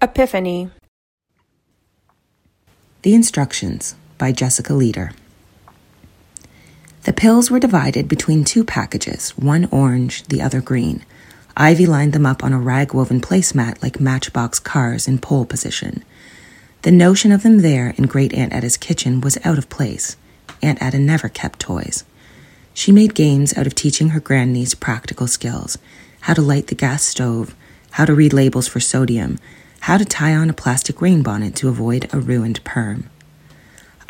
Epiphany. The Instructions by Jessica Leader. The pills were divided between two packages, one orange, the other green. Ivy lined them up on a rag woven placemat like matchbox cars in pole position. The notion of them there in Great Aunt Etta's kitchen was out of place. Aunt Etta never kept toys. She made games out of teaching her grandniece practical skills how to light the gas stove, how to read labels for sodium, how to tie on a plastic rain bonnet to avoid a ruined perm.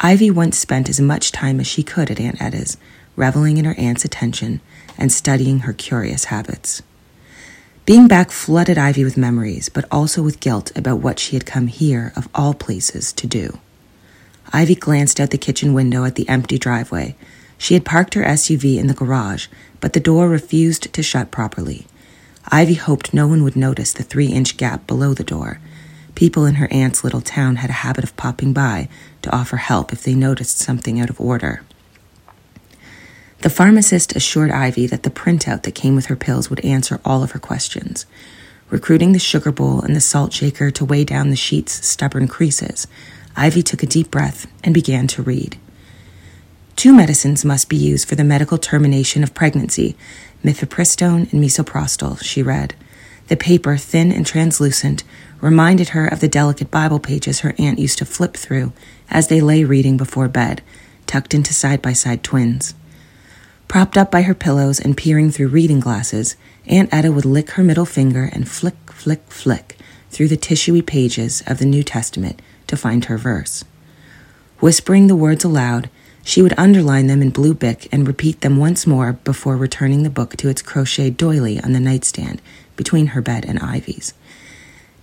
Ivy once spent as much time as she could at Aunt Etta's, reveling in her aunt's attention and studying her curious habits. Being back flooded Ivy with memories, but also with guilt about what she had come here, of all places, to do. Ivy glanced out the kitchen window at the empty driveway. She had parked her SUV in the garage, but the door refused to shut properly. Ivy hoped no one would notice the three inch gap below the door. People in her aunt's little town had a habit of popping by to offer help if they noticed something out of order. The pharmacist assured Ivy that the printout that came with her pills would answer all of her questions. Recruiting the sugar bowl and the salt shaker to weigh down the sheet's stubborn creases, Ivy took a deep breath and began to read. Two medicines must be used for the medical termination of pregnancy mifepristone and misoprostol, she read. The paper, thin and translucent, reminded her of the delicate Bible pages her aunt used to flip through as they lay reading before bed, tucked into side by side twins. Propped up by her pillows and peering through reading glasses, Aunt Etta would lick her middle finger and flick, flick, flick through the tissuey pages of the New Testament to find her verse. Whispering the words aloud, she would underline them in blue bic and repeat them once more before returning the book to its crocheted doily on the nightstand between her bed and Ivy's.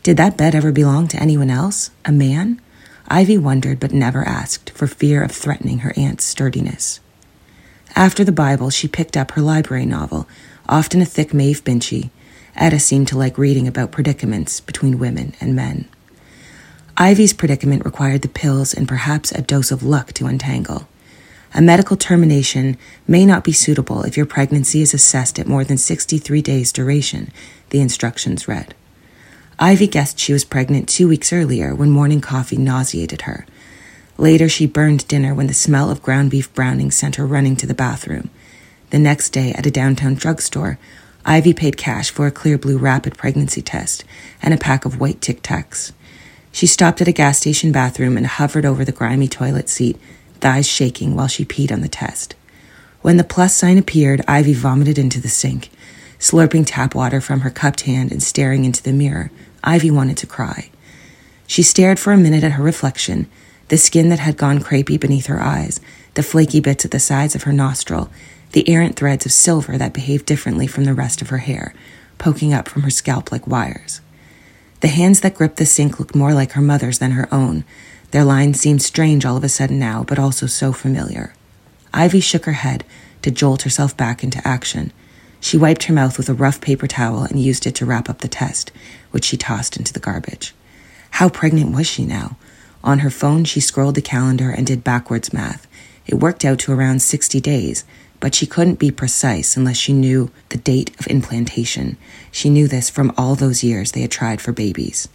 Did that bed ever belong to anyone else? A man? Ivy wondered but never asked for fear of threatening her aunt's sturdiness. After the Bible, she picked up her library novel, often a thick Maeve Binchy. Etta seemed to like reading about predicaments between women and men. Ivy's predicament required the pills and perhaps a dose of luck to untangle. A medical termination may not be suitable if your pregnancy is assessed at more than 63 days' duration, the instructions read. Ivy guessed she was pregnant two weeks earlier when morning coffee nauseated her. Later, she burned dinner when the smell of ground beef browning sent her running to the bathroom. The next day, at a downtown drugstore, Ivy paid cash for a clear blue rapid pregnancy test and a pack of white Tic Tacs. She stopped at a gas station bathroom and hovered over the grimy toilet seat thighs shaking while she peed on the test. When the plus sign appeared, Ivy vomited into the sink. Slurping tap water from her cupped hand and staring into the mirror, Ivy wanted to cry. She stared for a minute at her reflection, the skin that had gone crepey beneath her eyes, the flaky bits at the sides of her nostril, the errant threads of silver that behaved differently from the rest of her hair, poking up from her scalp like wires. The hands that gripped the sink looked more like her mother's than her own, their lines seemed strange all of a sudden now, but also so familiar. Ivy shook her head to jolt herself back into action. She wiped her mouth with a rough paper towel and used it to wrap up the test, which she tossed into the garbage. How pregnant was she now? On her phone, she scrolled the calendar and did backwards math. It worked out to around 60 days, but she couldn't be precise unless she knew the date of implantation. She knew this from all those years they had tried for babies.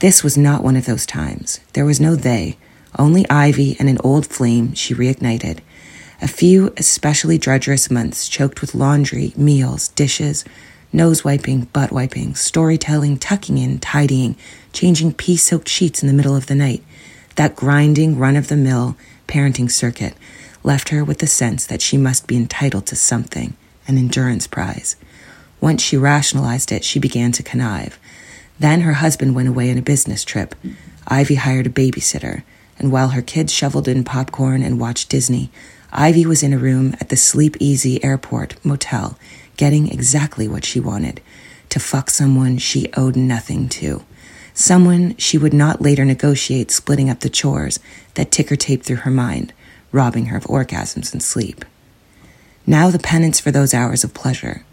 This was not one of those times. There was no they, only Ivy and an old flame she reignited. A few especially drudgerous months choked with laundry, meals, dishes, nose wiping, butt wiping, storytelling, tucking in, tidying, changing pee soaked sheets in the middle of the night. That grinding, run of the mill parenting circuit left her with the sense that she must be entitled to something, an endurance prize. Once she rationalized it, she began to connive. Then her husband went away on a business trip. Ivy hired a babysitter, and while her kids shoveled in popcorn and watched Disney, Ivy was in a room at the Sleep Easy Airport Motel, getting exactly what she wanted to fuck someone she owed nothing to. Someone she would not later negotiate splitting up the chores that ticker taped through her mind, robbing her of orgasms and sleep. Now the penance for those hours of pleasure.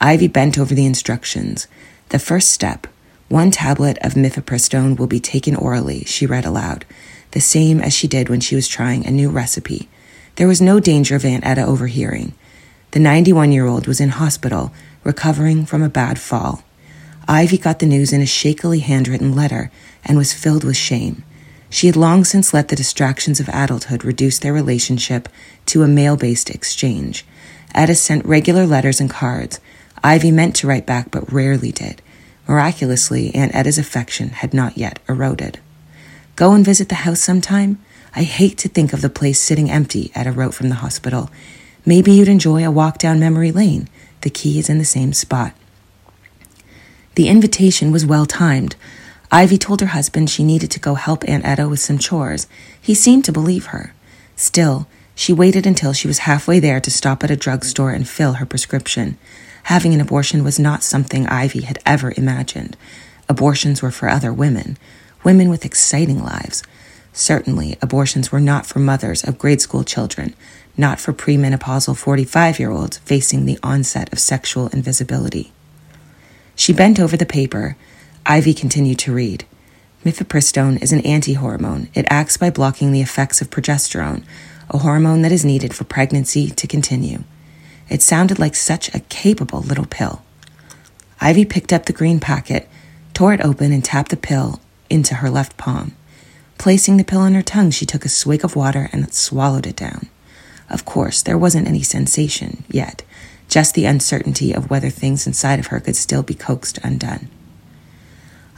Ivy bent over the instructions. The first step one tablet of mifepristone will be taken orally, she read aloud, the same as she did when she was trying a new recipe. There was no danger of Aunt Etta overhearing. The 91 year old was in hospital, recovering from a bad fall. Ivy got the news in a shakily handwritten letter and was filled with shame. She had long since let the distractions of adulthood reduce their relationship to a mail based exchange. Etta sent regular letters and cards. Ivy meant to write back but rarely did. Miraculously, Aunt Etta's affection had not yet eroded. Go and visit the house sometime? I hate to think of the place sitting empty, Etta wrote from the hospital. Maybe you'd enjoy a walk down memory lane. The key is in the same spot. The invitation was well timed. Ivy told her husband she needed to go help Aunt Etta with some chores. He seemed to believe her. Still, she waited until she was halfway there to stop at a drugstore and fill her prescription. Having an abortion was not something Ivy had ever imagined. Abortions were for other women, women with exciting lives. Certainly, abortions were not for mothers of grade school children, not for premenopausal 45 year olds facing the onset of sexual invisibility. She bent over the paper. Ivy continued to read. Mifepristone is an anti-hormone. It acts by blocking the effects of progesterone, a hormone that is needed for pregnancy to continue. It sounded like such a capable little pill. Ivy picked up the green packet, tore it open, and tapped the pill into her left palm. Placing the pill on her tongue, she took a swig of water and swallowed it down. Of course, there wasn't any sensation yet, just the uncertainty of whether things inside of her could still be coaxed undone.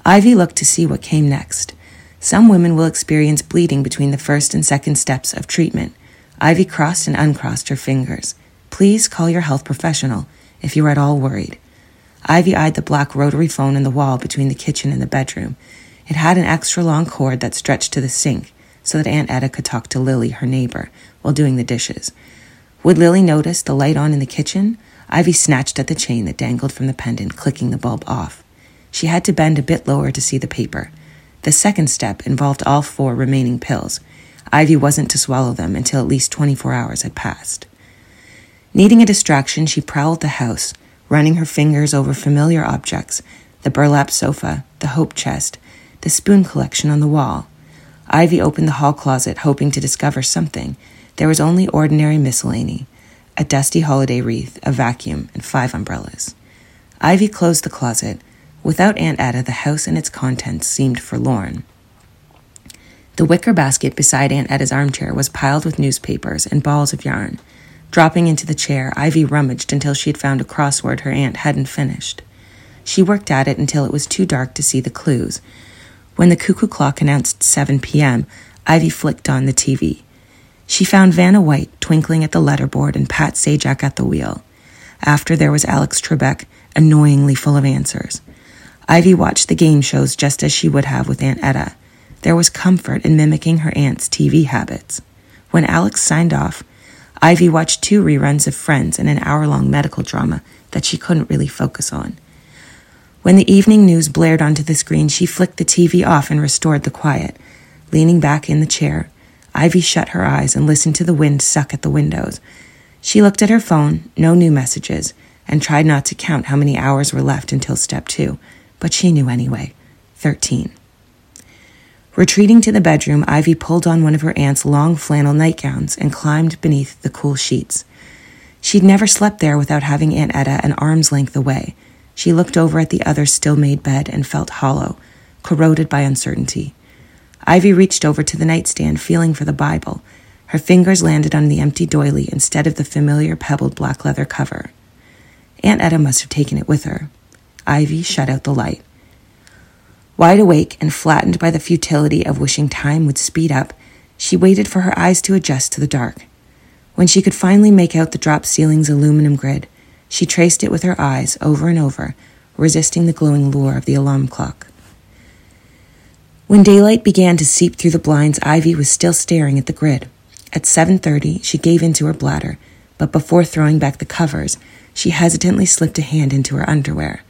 Ivy looked to see what came next. Some women will experience bleeding between the first and second steps of treatment. Ivy crossed and uncrossed her fingers. Please call your health professional if you are at all worried. Ivy eyed the black rotary phone in the wall between the kitchen and the bedroom. It had an extra long cord that stretched to the sink so that Aunt Etta could talk to Lily, her neighbor, while doing the dishes. Would Lily notice the light on in the kitchen? Ivy snatched at the chain that dangled from the pendant, clicking the bulb off. She had to bend a bit lower to see the paper. The second step involved all four remaining pills. Ivy wasn't to swallow them until at least 24 hours had passed. Needing a distraction, she prowled the house, running her fingers over familiar objects the burlap sofa, the hope chest, the spoon collection on the wall. Ivy opened the hall closet, hoping to discover something, there was only ordinary miscellany a dusty holiday wreath, a vacuum, and five umbrellas. Ivy closed the closet. Without Aunt Etta, the house and its contents seemed forlorn. The wicker basket beside Aunt Etta's armchair was piled with newspapers and balls of yarn. Dropping into the chair, Ivy rummaged until she had found a crossword her aunt hadn't finished. She worked at it until it was too dark to see the clues. When the cuckoo clock announced 7 p.m., Ivy flicked on the TV. She found Vanna White twinkling at the letterboard and Pat Sajak at the wheel. After there was Alex Trebek, annoyingly full of answers. Ivy watched the game shows just as she would have with Aunt Etta. There was comfort in mimicking her aunt's TV habits. When Alex signed off, Ivy watched two reruns of Friends and an hour long medical drama that she couldn't really focus on. When the evening news blared onto the screen, she flicked the TV off and restored the quiet. Leaning back in the chair, Ivy shut her eyes and listened to the wind suck at the windows. She looked at her phone, no new messages, and tried not to count how many hours were left until step two, but she knew anyway. Thirteen. Retreating to the bedroom, Ivy pulled on one of her aunt's long flannel nightgowns and climbed beneath the cool sheets. She'd never slept there without having Aunt Etta an arm's length away. She looked over at the other still made bed and felt hollow, corroded by uncertainty. Ivy reached over to the nightstand, feeling for the Bible. Her fingers landed on the empty doily instead of the familiar pebbled black leather cover. Aunt Etta must have taken it with her. Ivy shut out the light. Wide awake and flattened by the futility of wishing time would speed up, she waited for her eyes to adjust to the dark. When she could finally make out the drop ceiling's aluminum grid, she traced it with her eyes over and over, resisting the glowing lure of the alarm clock. When daylight began to seep through the blinds, Ivy was still staring at the grid. At 7:30, she gave in to her bladder, but before throwing back the covers, she hesitantly slipped a hand into her underwear.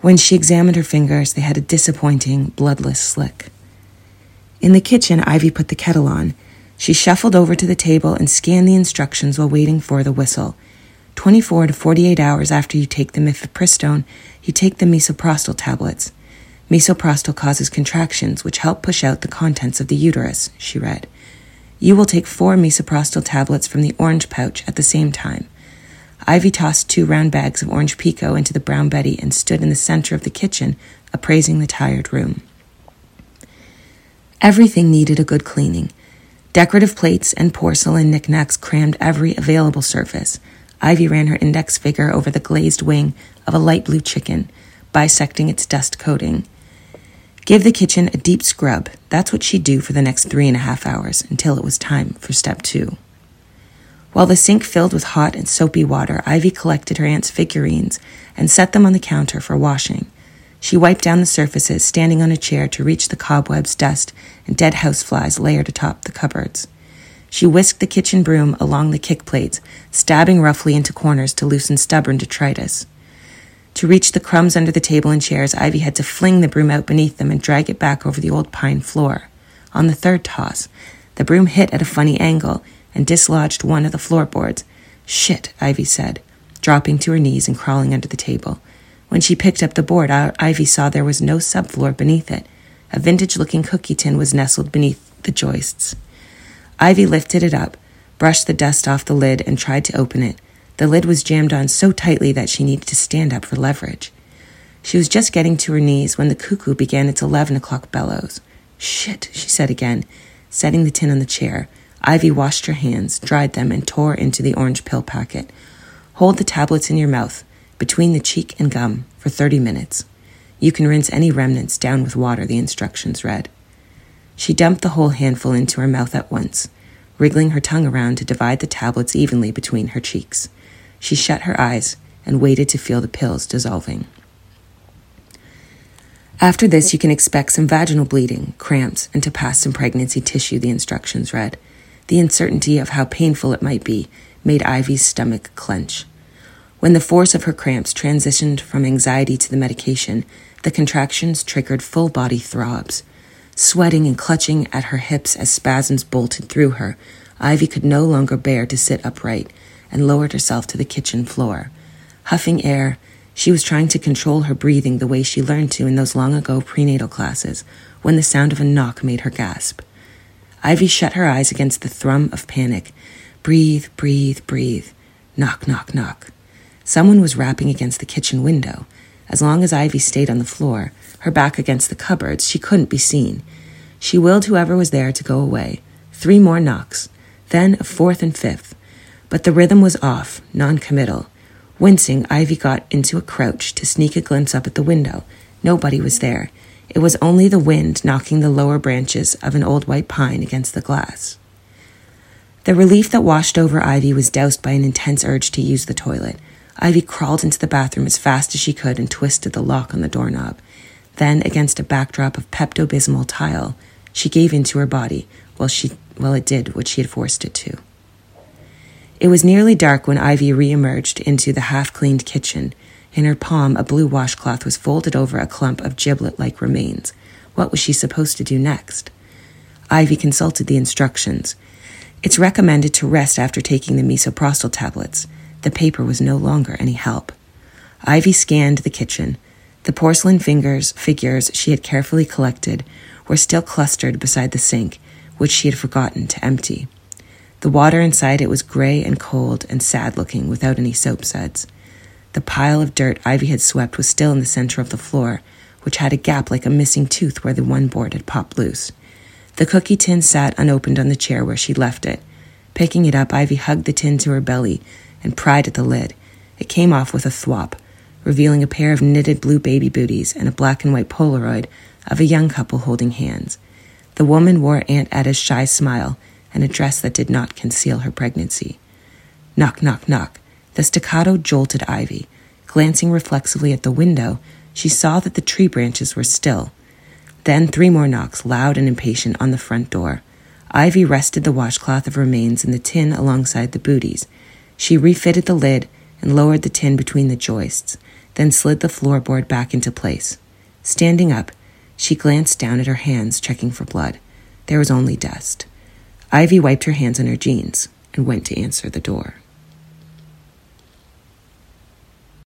When she examined her fingers, they had a disappointing, bloodless slick. In the kitchen, Ivy put the kettle on. She shuffled over to the table and scanned the instructions while waiting for the whistle. 24 to 48 hours after you take the mifepristone, you take the misoprostol tablets. Misoprostol causes contractions which help push out the contents of the uterus, she read. You will take four misoprostol tablets from the orange pouch at the same time. Ivy tossed two round bags of orange pekoe into the brown Betty and stood in the center of the kitchen, appraising the tired room. Everything needed a good cleaning. Decorative plates and porcelain knickknacks crammed every available surface. Ivy ran her index finger over the glazed wing of a light blue chicken, bisecting its dust coating. Give the kitchen a deep scrub. That's what she'd do for the next three and a half hours until it was time for step two. While the sink filled with hot and soapy water, Ivy collected her aunt's figurines and set them on the counter for washing. She wiped down the surfaces, standing on a chair to reach the cobwebs, dust, and dead houseflies layered atop the cupboards. She whisked the kitchen broom along the kick plates, stabbing roughly into corners to loosen stubborn detritus. To reach the crumbs under the table and chairs, Ivy had to fling the broom out beneath them and drag it back over the old pine floor. On the third toss, the broom hit at a funny angle and dislodged one of the floorboards. Shit, Ivy said, dropping to her knees and crawling under the table. When she picked up the board, Ivy saw there was no subfloor beneath it. A vintage looking cookie tin was nestled beneath the joists. Ivy lifted it up, brushed the dust off the lid, and tried to open it. The lid was jammed on so tightly that she needed to stand up for leverage. She was just getting to her knees when the cuckoo began its eleven o'clock bellows. Shit, she said again, setting the tin on the chair. Ivy washed her hands, dried them, and tore into the orange pill packet. Hold the tablets in your mouth between the cheek and gum for 30 minutes. You can rinse any remnants down with water, the instructions read. She dumped the whole handful into her mouth at once, wriggling her tongue around to divide the tablets evenly between her cheeks. She shut her eyes and waited to feel the pills dissolving. After this, you can expect some vaginal bleeding, cramps, and to pass some pregnancy tissue, the instructions read. The uncertainty of how painful it might be made Ivy's stomach clench. When the force of her cramps transitioned from anxiety to the medication, the contractions triggered full body throbs. Sweating and clutching at her hips as spasms bolted through her, Ivy could no longer bear to sit upright and lowered herself to the kitchen floor. Huffing air, she was trying to control her breathing the way she learned to in those long ago prenatal classes when the sound of a knock made her gasp. Ivy shut her eyes against the thrum of panic. Breathe, breathe, breathe. Knock, knock, knock. Someone was rapping against the kitchen window. As long as Ivy stayed on the floor, her back against the cupboards, she couldn't be seen. She willed whoever was there to go away. Three more knocks, then a fourth and fifth. But the rhythm was off, non-committal. Wincing, Ivy got into a crouch to sneak a glimpse up at the window. Nobody was there. It was only the wind knocking the lower branches of an old white pine against the glass. The relief that washed over Ivy was doused by an intense urge to use the toilet. Ivy crawled into the bathroom as fast as she could and twisted the lock on the doorknob. Then, against a backdrop of Pepto Bismol tile, she gave in to her body while, she, while it did what she had forced it to. It was nearly dark when Ivy re emerged into the half cleaned kitchen. In her palm, a blue washcloth was folded over a clump of giblet like remains. What was she supposed to do next? Ivy consulted the instructions. It's recommended to rest after taking the misoprostol tablets. The paper was no longer any help. Ivy scanned the kitchen. The porcelain fingers, figures she had carefully collected were still clustered beside the sink, which she had forgotten to empty. The water inside it was gray and cold and sad looking without any soap suds. The pile of dirt Ivy had swept was still in the center of the floor, which had a gap like a missing tooth where the one board had popped loose. The cookie tin sat unopened on the chair where she left it. Picking it up, Ivy hugged the tin to her belly and pried at the lid. It came off with a thwop, revealing a pair of knitted blue baby booties and a black and white Polaroid of a young couple holding hands. The woman wore Aunt Etta's shy smile and a dress that did not conceal her pregnancy. Knock, knock, knock. The staccato jolted Ivy. Glancing reflexively at the window, she saw that the tree branches were still. Then three more knocks, loud and impatient, on the front door. Ivy rested the washcloth of remains in the tin alongside the booties. She refitted the lid and lowered the tin between the joists, then slid the floorboard back into place. Standing up, she glanced down at her hands, checking for blood. There was only dust. Ivy wiped her hands on her jeans and went to answer the door.